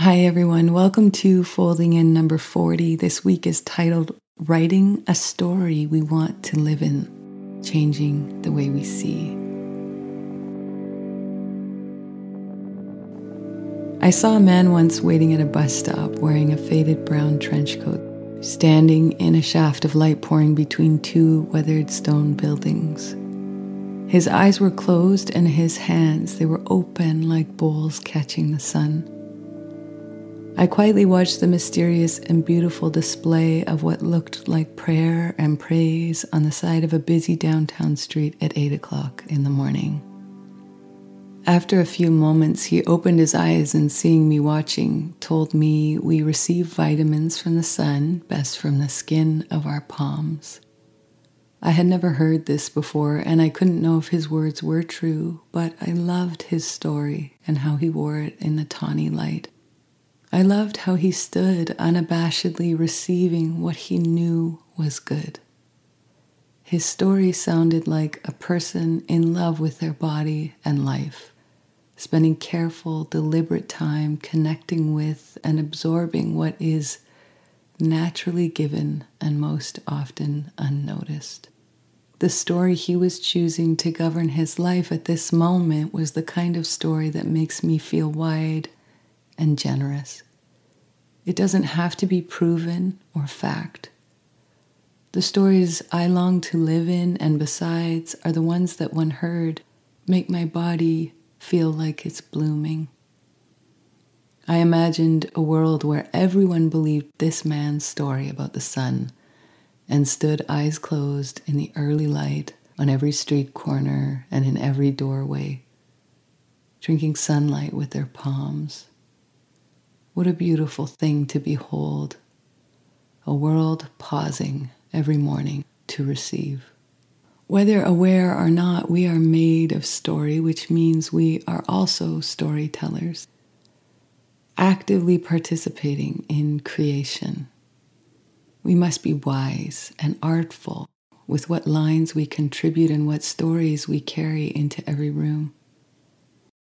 Hi, everyone. Welcome to Folding In number 40. This week is titled Writing a Story We Want to Live In, Changing the Way We See. I saw a man once waiting at a bus stop wearing a faded brown trench coat, standing in a shaft of light pouring between two weathered stone buildings. His eyes were closed and his hands, they were open like bowls catching the sun. I quietly watched the mysterious and beautiful display of what looked like prayer and praise on the side of a busy downtown street at 8 o'clock in the morning. After a few moments, he opened his eyes and, seeing me watching, told me we receive vitamins from the sun, best from the skin of our palms. I had never heard this before, and I couldn't know if his words were true, but I loved his story and how he wore it in the tawny light. I loved how he stood unabashedly receiving what he knew was good. His story sounded like a person in love with their body and life, spending careful, deliberate time connecting with and absorbing what is naturally given and most often unnoticed. The story he was choosing to govern his life at this moment was the kind of story that makes me feel wide and generous. It doesn't have to be proven or fact. The stories I long to live in and besides are the ones that, when heard, make my body feel like it's blooming. I imagined a world where everyone believed this man's story about the sun and stood eyes closed in the early light on every street corner and in every doorway, drinking sunlight with their palms. What a beautiful thing to behold, a world pausing every morning to receive. Whether aware or not, we are made of story, which means we are also storytellers actively participating in creation. We must be wise and artful with what lines we contribute and what stories we carry into every room.